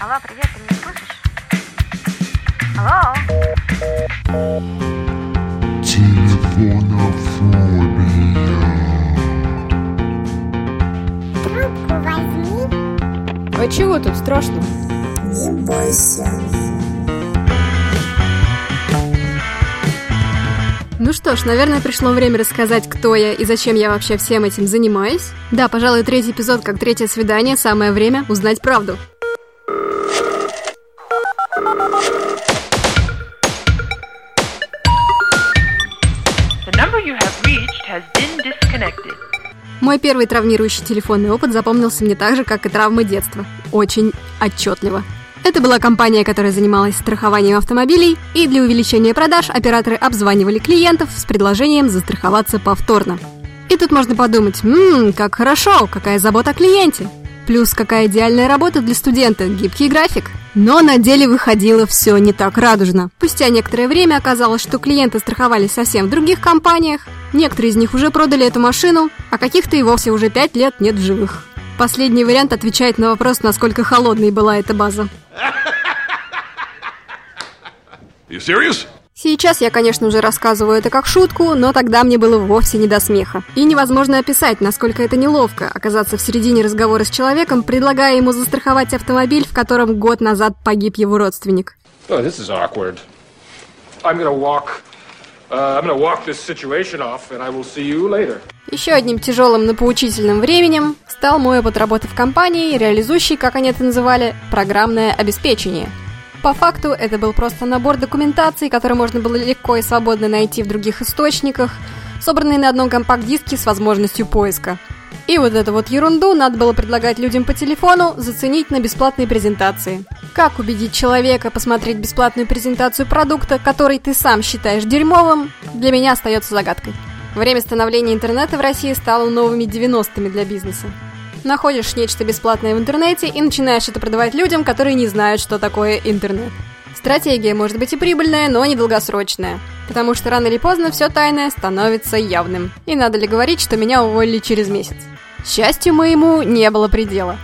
Алло, привет, ты меня слышишь? Алло? Трубку возьми. А чего тут страшно? Не бойся. Ну что ж, наверное, пришло время рассказать, кто я и зачем я вообще всем этим занимаюсь. Да, пожалуй, третий эпизод как третье свидание, самое время узнать правду. Мой первый травмирующий телефонный опыт запомнился мне так же, как и травмы детства. Очень отчетливо. Это была компания, которая занималась страхованием автомобилей, и для увеличения продаж операторы обзванивали клиентов с предложением застраховаться повторно. И тут можно подумать, ммм, как хорошо, какая забота о клиенте. Плюс какая идеальная работа для студента, гибкий график. Но на деле выходило все не так радужно. Спустя некоторое время оказалось, что клиенты страховались совсем в других компаниях, некоторые из них уже продали эту машину, а каких-то и вовсе уже пять лет нет в живых. Последний вариант отвечает на вопрос, насколько холодной была эта база. Сейчас я, конечно, уже рассказываю это как шутку, но тогда мне было вовсе не до смеха. И невозможно описать, насколько это неловко оказаться в середине разговора с человеком, предлагая ему застраховать автомобиль, в котором год назад погиб его родственник. Oh, this is awkward. I'm gonna walk. Еще одним тяжелым, но поучительным временем стал мой опыт работы в компании, реализующей, как они это называли, программное обеспечение. По факту это был просто набор документации, который можно было легко и свободно найти в других источниках, собранный на одном компакт-диске с возможностью поиска. И вот эту вот ерунду надо было предлагать людям по телефону заценить на бесплатной презентации. Как убедить человека посмотреть бесплатную презентацию продукта, который ты сам считаешь дерьмовым, для меня остается загадкой. Время становления интернета в России стало новыми 90-ми для бизнеса. Находишь нечто бесплатное в интернете и начинаешь это продавать людям, которые не знают, что такое интернет. Стратегия может быть и прибыльная, но недолгосрочная. Потому что рано или поздно все тайное становится явным. И надо ли говорить, что меня уволили через месяц? Счастью моему не было предела.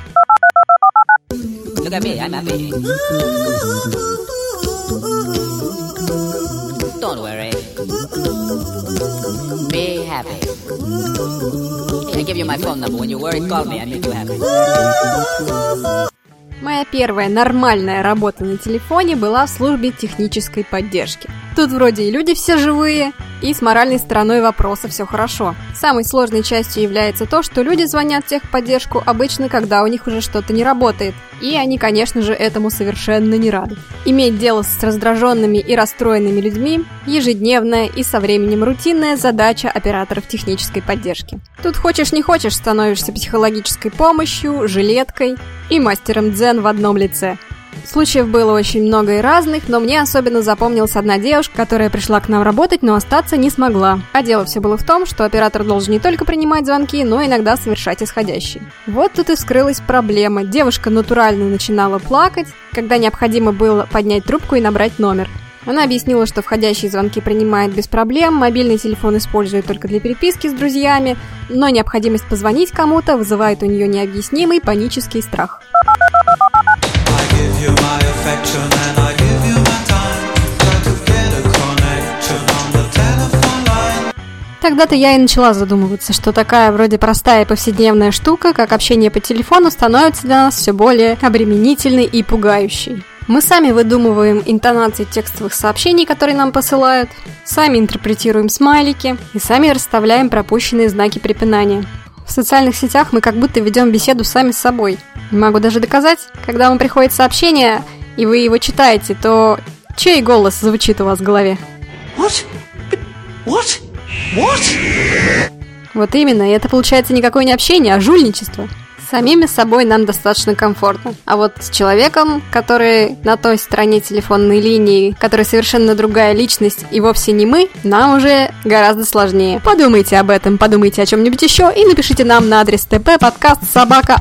Моя первая нормальная работа на телефоне была в службе технической поддержки. Тут вроде и люди все живые, и с моральной стороной вопроса все хорошо. Самой сложной частью является то, что люди звонят в техподдержку обычно, когда у них уже что-то не работает. И они, конечно же, этому совершенно не рады. Иметь дело с раздраженными и расстроенными людьми – ежедневная и со временем рутинная задача операторов технической поддержки. Тут хочешь не хочешь становишься психологической помощью, жилеткой и мастером дзен в одном лице – Случаев было очень много и разных, но мне особенно запомнилась одна девушка, которая пришла к нам работать, но остаться не смогла. А дело все было в том, что оператор должен не только принимать звонки, но иногда совершать исходящие. Вот тут и вскрылась проблема. Девушка натурально начинала плакать, когда необходимо было поднять трубку и набрать номер. Она объяснила, что входящие звонки принимает без проблем, мобильный телефон использует только для переписки с друзьями, но необходимость позвонить кому-то вызывает у нее необъяснимый панический страх. Тогда-то я и начала задумываться, что такая вроде простая и повседневная штука, как общение по телефону, становится для нас все более обременительной и пугающей. Мы сами выдумываем интонации текстовых сообщений, которые нам посылают, сами интерпретируем смайлики и сами расставляем пропущенные знаки препинания. В социальных сетях мы как будто ведем беседу сами с собой. Могу даже доказать, когда вам приходит сообщение, и вы его читаете, то чей голос звучит у вас в голове? What? What? What? Вот именно, и это получается никакое не общение, а жульничество. Самими собой нам достаточно комфортно. А вот с человеком, который на той стороне телефонной линии, который совершенно другая личность и вовсе не мы, нам уже гораздо сложнее. Подумайте об этом, подумайте о чем-нибудь еще и напишите нам на адрес tppodcast собака